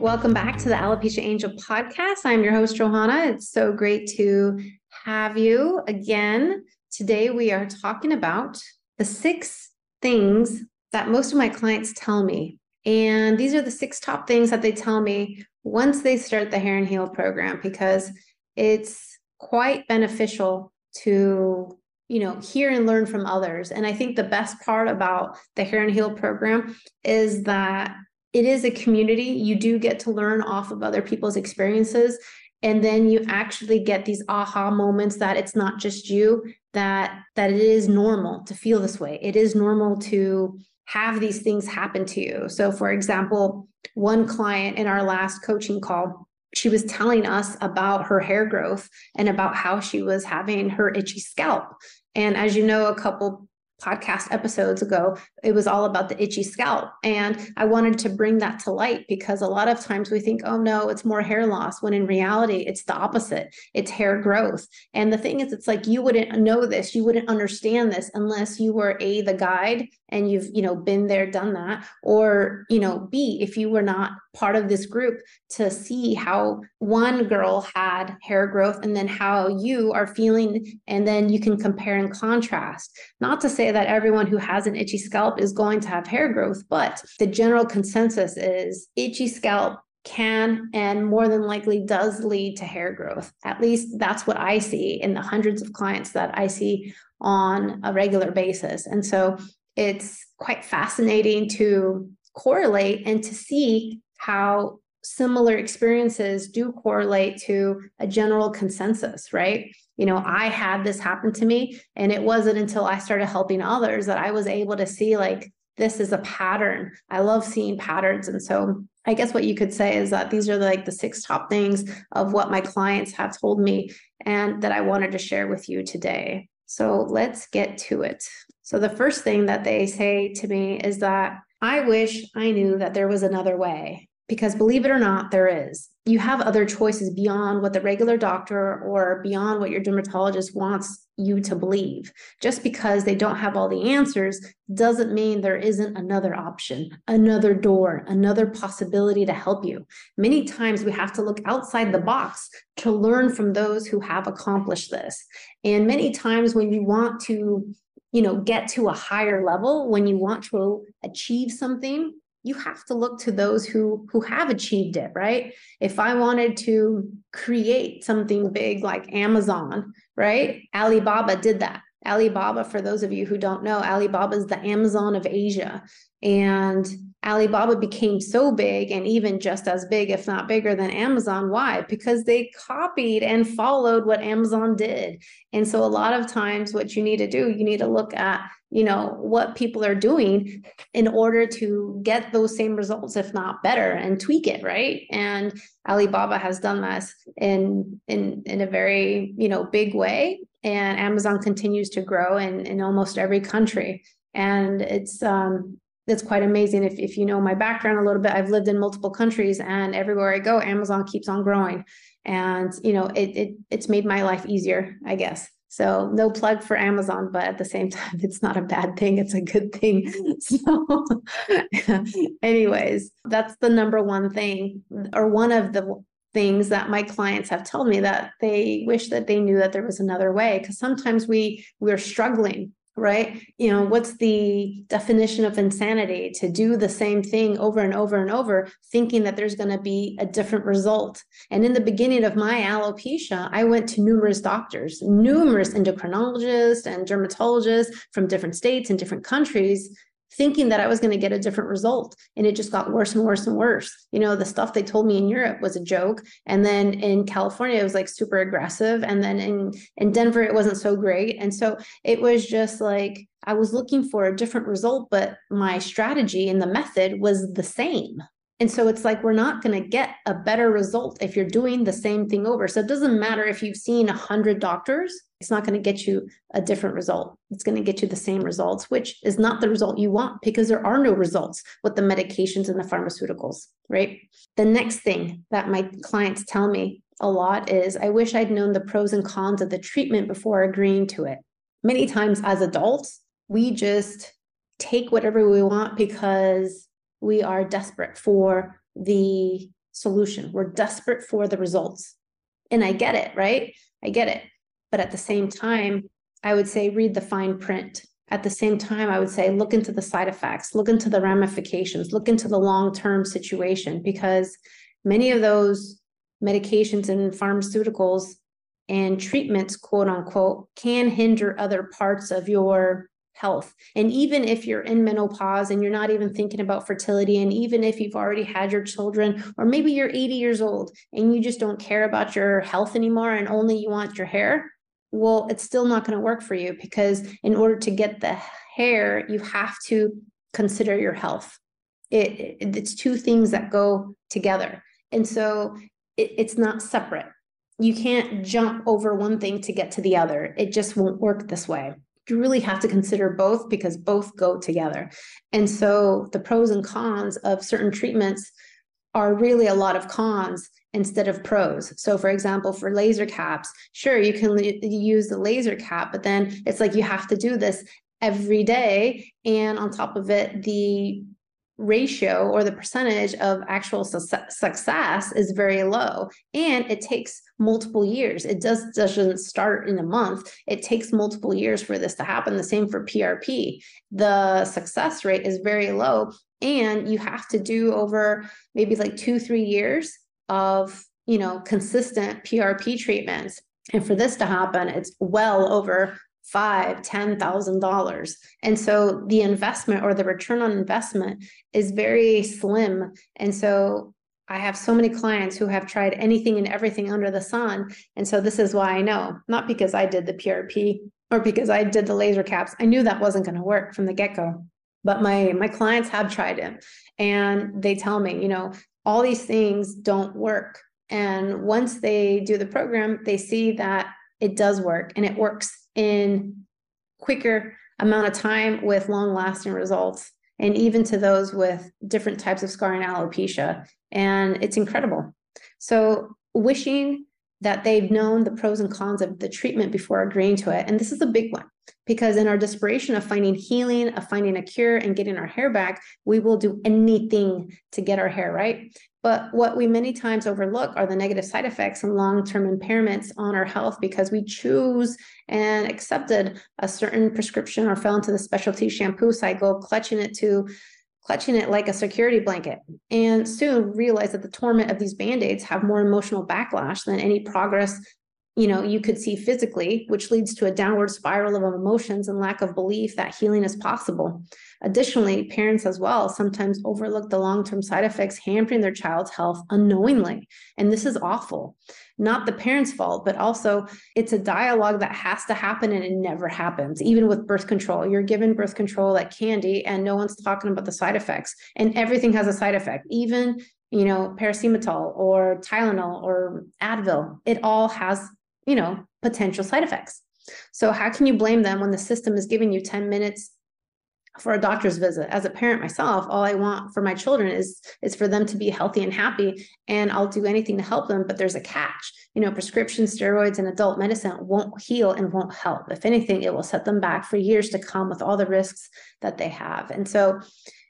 Welcome back to the Alopecia Angel podcast. I'm your host, Johanna. It's so great to have you again. Today, we are talking about the six things that most of my clients tell me. And these are the six top things that they tell me once they start the Hair and Heal program because it's quite beneficial to you know hear and learn from others and i think the best part about the hair and heal program is that it is a community. You do get to learn off of other people's experiences. And then you actually get these aha moments that it's not just you, that that it is normal to feel this way. It is normal to have these things happen to you. So for example, one client in our last coaching call, she was telling us about her hair growth and about how she was having her itchy scalp. And as you know, a couple podcast episodes ago, it was all about the itchy scalp. And I wanted to bring that to light because a lot of times we think, oh no, it's more hair loss, when in reality, it's the opposite. It's hair growth. And the thing is, it's like you wouldn't know this, you wouldn't understand this unless you were A, the guide and you've, you know, been there, done that, or, you know, B, if you were not part of this group to see how one girl had hair growth and then how you are feeling. And then you can compare and contrast. Not to say that everyone who has an itchy scalp is going to have hair growth, but the general consensus is itchy scalp can and more than likely does lead to hair growth. At least that's what I see in the hundreds of clients that I see on a regular basis. And so it's quite fascinating to correlate and to see how similar experiences do correlate to a general consensus, right? You know, I had this happen to me, and it wasn't until I started helping others that I was able to see, like, this is a pattern. I love seeing patterns. And so I guess what you could say is that these are like the six top things of what my clients have told me and that I wanted to share with you today. So let's get to it. So the first thing that they say to me is that I wish I knew that there was another way because believe it or not, there is. You have other choices beyond what the regular doctor or beyond what your dermatologist wants you to believe. Just because they don't have all the answers doesn't mean there isn't another option, another door, another possibility to help you. Many times we have to look outside the box to learn from those who have accomplished this. And many times when you want to you know get to a higher level when you want to achieve something you have to look to those who who have achieved it right? If i wanted to create something big like amazon right? Alibaba did that alibaba for those of you who don't know alibaba is the amazon of asia and Alibaba became so big and even just as big, if not bigger than Amazon. Why? Because they copied and followed what Amazon did. And so a lot of times what you need to do, you need to look at, you know, what people are doing in order to get those same results, if not better, and tweak it, right? And Alibaba has done this in in in a very, you know, big way. And Amazon continues to grow in, in almost every country. And it's um that's quite amazing. If, if you know my background a little bit, I've lived in multiple countries and everywhere I go, Amazon keeps on growing. And, you know, it, it it's made my life easier, I guess. So no plug for Amazon, but at the same time, it's not a bad thing. It's a good thing. So anyways, that's the number one thing or one of the things that my clients have told me that they wish that they knew that there was another way because sometimes we we're struggling right? You know, what's the definition of insanity to do the same thing over and over and over, thinking that there's going to be a different result? And in the beginning of my alopecia, I went to numerous doctors, numerous endocrinologists and dermatologists from different states and different countries thinking that I was going to get a different result. And it just got worse and worse and worse. You know, the stuff they told me in Europe was a joke. And then in California, it was like super aggressive. And then in, in Denver, it wasn't so great. And so it was just like, I was looking for a different result, but my strategy and the method was the same. And so it's like we're not going to get a better result if you're doing the same thing over. So it doesn't matter if you've seen 100 doctors, it's not going to get you a different result. It's going to get you the same results, which is not the result you want because there are no results with the medications and the pharmaceuticals, right? The next thing that my clients tell me a lot is I wish I'd known the pros and cons of the treatment before agreeing to it. Many times as adults, we just take whatever we want because we are desperate for the solution. We're desperate for the results. And I get it, right? I get it. But at the same time, I would say read the fine print. At the same time, I would say look into the side effects, look into the ramifications, look into the long term situation, because many of those medications and pharmaceuticals and treatments, quote unquote, can hinder other parts of your health. And even if you're in menopause and you're not even thinking about fertility, and even if you've already had your children, or maybe you're 80 years old and you just don't care about your health anymore and only you want your hair, well, it's still not going to work for you because in order to get the hair, you have to consider your health. It, it it's two things that go together. And so it, it's not separate. You can't jump over one thing to get to the other. It just won't work this way you really have to consider both because both go together. And so the pros and cons of certain treatments are really a lot of cons instead of pros. So, for example, for laser caps, sure, you can use the laser cap, but then it's like you have to do this every day. And on top of it, the ratio or the percentage of actual su- success is very low. And it takes multiple years. It does doesn't start in a month. It takes multiple years for this to happen. The same for prp the success rate is very low and you have to do over maybe like 2 3 years of you know consistent prp treatments. And for this to happen it's well over five, ten thousand dollars. And so the investment or the return on investment is very slim. And so I have so many clients who have tried anything and everything under the sun. And so this is why I know, not because I did the PRP or because I did the laser caps. I knew that wasn't going to work from the get-go. But my my clients have tried it and they tell me, you know, all these things don't work. And once they do the program, they see that it does work and it works in quicker amount of time with long lasting results and even to those with different types of scarring alopecia and it's incredible. So wishing that they've known the pros and cons of the treatment before agreeing to it and this is a big one because in our desperation of finding healing of finding a cure and getting our hair back we will do anything to get our hair right but what we many times overlook are the negative side effects and long term impairments on our health because we choose and accepted a certain prescription or fell into the specialty shampoo cycle, clutching it to clutching it like a security blanket and soon realize that the torment of these band-aids have more emotional backlash than any progress you know you could see physically which leads to a downward spiral of emotions and lack of belief that healing is possible. Additionally parents as well sometimes overlook the long-term side effects hampering their child's health unknowingly. And this is awful. Not the parents fault but also it's a dialogue that has to happen and it never happens. Even with birth control you're given birth control like candy and no one's talking about the side effects. And everything has a side effect. Even you know paracetamol or tylenol or advil it all has you know, potential side effects. So how can you blame them when the system is giving you 10 minutes for a doctor's visit? As a parent myself all i want for my children is is for them to be healthy and happy and i'll do anything to help them but there's a catch. You know prescription steroids and adult medicine won't heal and won't help. If anything it will set them back for years to come with all the risks that they have. And so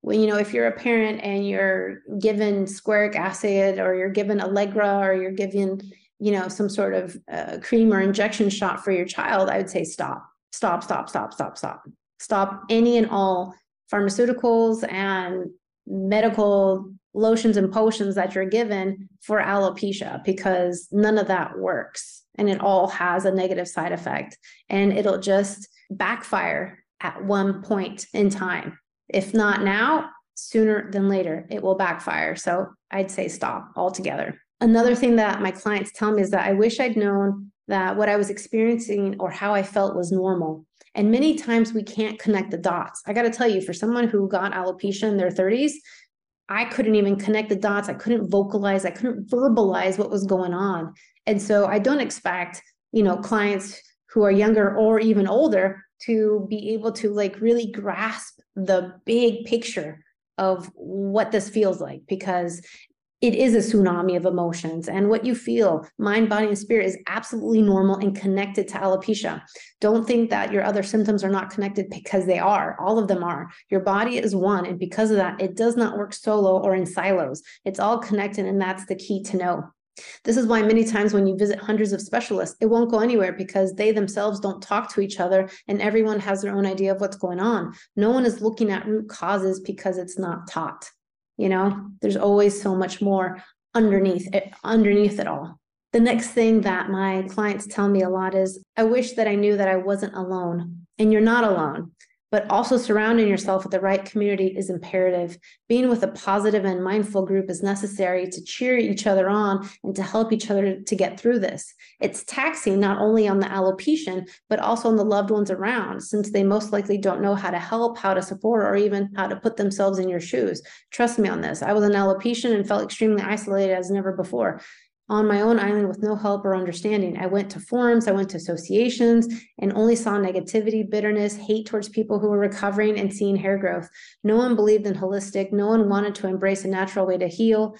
when you know if you're a parent and you're given squaric acid or you're given allegra or you're given you know some sort of uh, cream or injection shot for your child i would say stop stop stop stop stop stop. Stop any and all pharmaceuticals and medical lotions and potions that you're given for alopecia because none of that works and it all has a negative side effect and it'll just backfire at one point in time. If not now sooner than later it will backfire. So i'd say stop altogether Another thing that my clients tell me is that I wish I'd known that what I was experiencing or how I felt was normal. And many times we can't connect the dots. I got to tell you, for someone who got alopecia in their 30s, I couldn't even connect the dots. I couldn't vocalize. I couldn't verbalize what was going on. And so I don't expect, you know, clients who are younger or even older to be able to like really grasp the big picture of what this feels like because it is a tsunami of emotions. And what you feel mind body and spirit is absolutely normal and connected to alopecia. Don't think that your other symptoms are not connected because they are. All of them are. Your body is one and because of that it does not work solo or in silos. It's all connected and that's the key to know. This is why many times when you visit hundreds of specialists, it won't go anywhere because they themselves don't talk to each other and everyone has their own idea of what's going on. No one is looking at root causes because it's not taught. You know, there's always so much more underneath it, underneath it all. The next thing that my clients tell me a lot is I wish that I knew that I wasn't alone. And you're not alone but also surrounding yourself with the right community is imperative. Being with a positive and mindful group is necessary to cheer each other on and to help each other to get through this. It's taxing not only on the alopecian, but also on the loved ones around, since they most likely don't know how to help, how to support, or even how to put themselves in your shoes. Trust me on this. I was an alopecian and felt extremely isolated as never before on my own island with no help or understanding. I went to forums, I went to associations, and only saw negativity, bitterness, hate towards people who were recovering and seeing hair growth. No one believed in holistic, no one wanted to embrace a natural way to heal.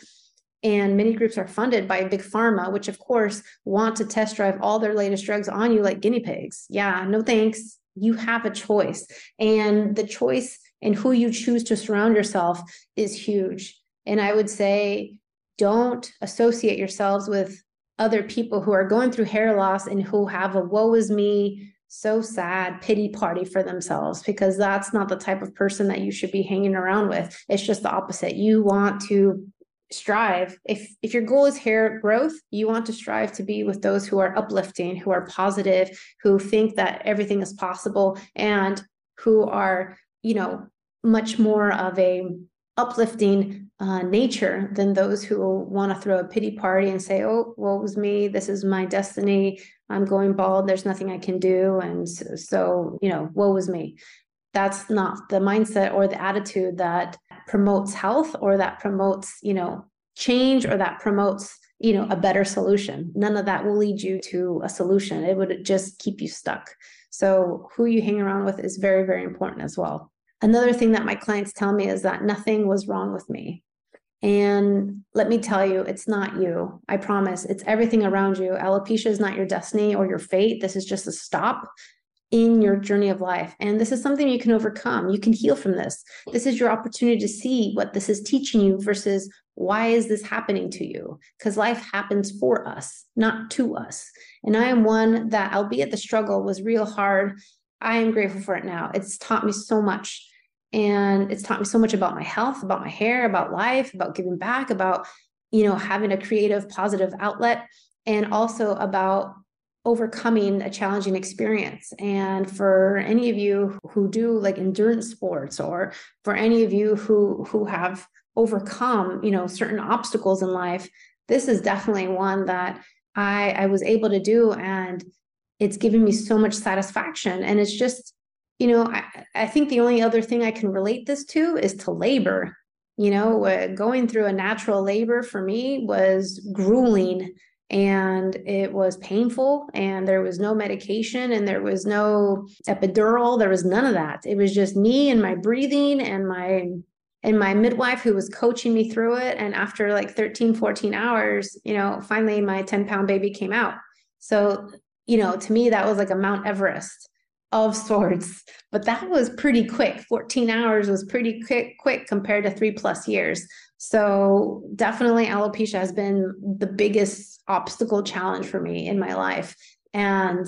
And many groups are funded by big pharma, which of course want to test drive all their latest drugs on you like guinea pigs. Yeah, no thanks. You have a choice. And the choice and who you choose to surround yourself is huge. And I would say don't associate yourselves with other people who are going through hair loss and who have a woe is me, so sad pity party for themselves because that's not the type of person that you should be hanging around with. It's just the opposite. You want to strive if if your goal is hair growth you want to strive to be with those who are uplifting who are positive who think that everything is possible and who are you know much more of a uplifting uh, nature than those who want to throw a pity party and say, "Oh, woe was me. This is my destiny. I'm going bald. There's nothing I can do." And so, so, you know, woe was me. That's not the mindset or the attitude that promotes health or that promotes, you know, change or that promotes, you know, a better solution. None of that will lead you to a solution. It would just keep you stuck. So, who you hang around with is very, very important as well. Another thing that my clients tell me is that nothing was wrong with me. And let me tell you, it's not you. I promise. It's everything around you. Alopecia is not your destiny or your fate. This is just a stop in your journey of life. And this is something you can overcome. You can heal from this. This is your opportunity to see what this is teaching you versus why is this happening to you? Because life happens for us, not to us. And I am one that, albeit the struggle was real hard I am grateful for it now. It's taught me so much. And it's taught me so much about my health, about my hair, about life, about giving back, about, you know, having a creative, positive outlet, and also about overcoming a challenging experience. And for any of you who do like endurance sports, or for any of you who who have overcome, you know, certain obstacles in life, this is definitely one that I I was able to do. And it's given me so much satisfaction and it's just you know I, I think the only other thing i can relate this to is to labor. You know uh, going through a natural labor for me was grueling and it was painful and there was no medication and there was no epidural there was none of that. It was just me and my breathing and my and my midwife who was coaching me through it and after like 13 14 hours you know finally my 10 pound baby came out. So you know, to me, that was like a Mount Everest of sorts, but that was pretty quick. 14 hours was pretty quick, quick compared to three plus years. So definitely alopecia has been the biggest obstacle challenge for me in my life. And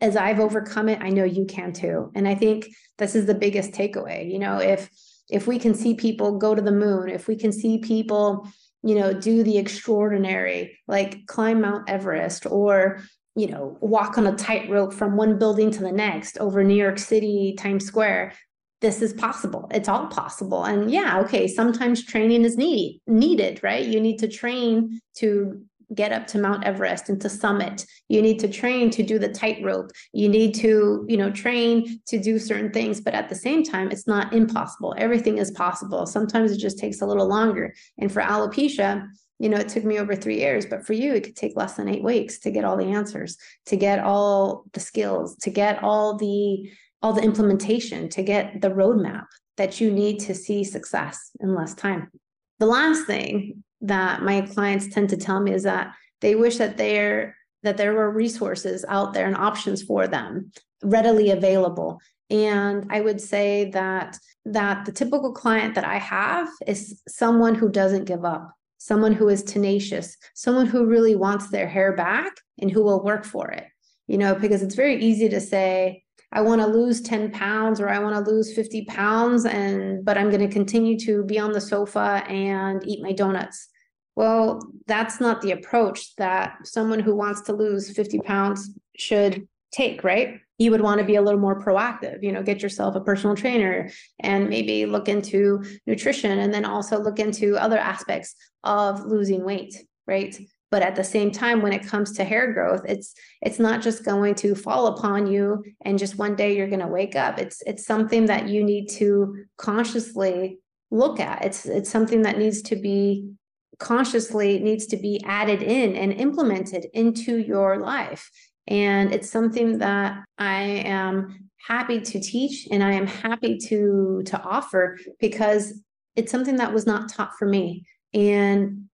as I've overcome it, I know you can too. And I think this is the biggest takeaway. You know, if if we can see people go to the moon, if we can see people, you know, do the extraordinary, like climb Mount Everest or you know, walk on a tightrope from one building to the next over New York City, Times Square. This is possible. It's all possible. And yeah, okay, sometimes training is needed, needed, right? You need to train to get up to Mount Everest and to summit. You need to train to do the tightrope. You need to, you know, train to do certain things. But at the same time, it's not impossible. Everything is possible. Sometimes it just takes a little longer. And for alopecia, you know, it took me over three years, but for you, it could take less than eight weeks to get all the answers, to get all the skills, to get all the all the implementation, to get the roadmap that you need to see success in less time. The last thing that my clients tend to tell me is that they wish that there that there were resources out there and options for them readily available. And I would say that that the typical client that I have is someone who doesn't give up someone who is tenacious, someone who really wants their hair back and who will work for it. You know, because it's very easy to say, I want to lose 10 pounds or I want to lose 50 pounds and but I'm going to continue to be on the sofa and eat my donuts. Well, that's not the approach that someone who wants to lose 50 pounds should take, right? You would want to be a little more proactive, you know, get yourself a personal trainer and maybe look into nutrition and then also look into other aspects of losing weight, right? But at the same time, when it comes to hair growth, it's it's not just going to fall upon you and just one day you're going to wake up. It's it's something that you need to consciously look at. It's it's something that needs to be consciously needs to be added in and implemented into your life. And it's something that I am happy to teach and I am happy to to offer because it's something that was not taught for me and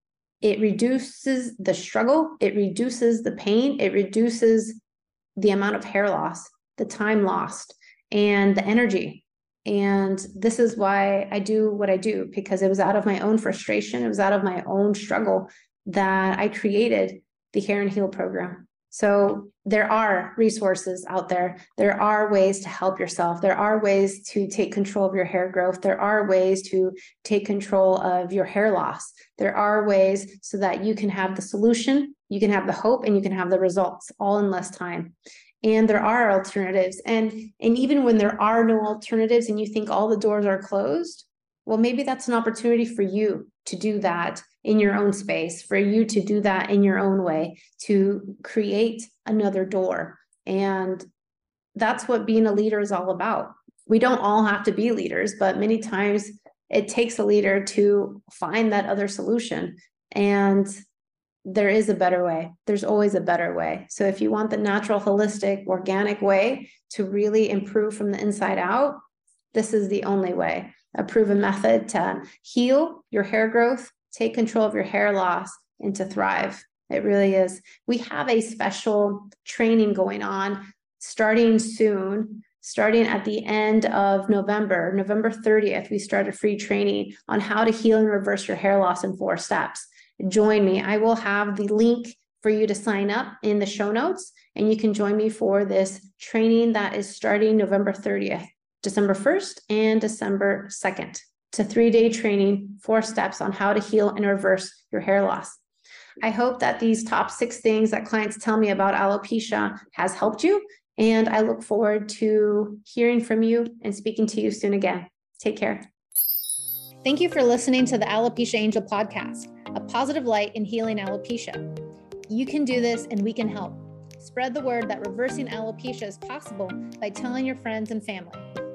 it reduces the struggle, it reduces the pain, it reduces the amount of hair loss, the time lost, and the energy. And this is why I do what I do because it was out of my own frustration, it was out of my own struggle that I created the Hair and Heal program. So there are resources out there. There are ways to help yourself. There are ways to take control of your hair growth. There are ways to take control of your hair loss. There are ways so that you can have the solution, you can have the hope, and you can have the results all in less time. And there are alternatives. And, and even when there are no alternatives and you think all the doors are closed, well, maybe that's an opportunity for you to do that in your own space, for you to do that in your own way, to create another door. And that's what being a leader is all about. We don't all have to be leaders, but many times it takes a leader to find that other solution. And there is a better way. There's always a better way. So if you want the natural, holistic, organic way to really improve from the inside out, this is the only way a proven method to heal your hair growth, take control of your hair loss, and to thrive. It really is. We have a special training going on starting soon, starting at the end of November, November 30th. We start a free training on how to heal and reverse your hair loss in four steps. Join me. I will have the link for you to sign up in the show notes, and you can join me for this training that is starting November 30th. December 1st and December 2nd. A three day training, four steps on how to heal and reverse your hair loss. I hope that these top six things that clients tell me about alopecia has helped you. And I look forward to hearing from you and speaking to you soon again. Take care. Thank you for listening to the Alopecia Angel podcast, a positive light in healing alopecia. You can do this and we can help. Spread the word that reversing alopecia is possible by telling your friends and family.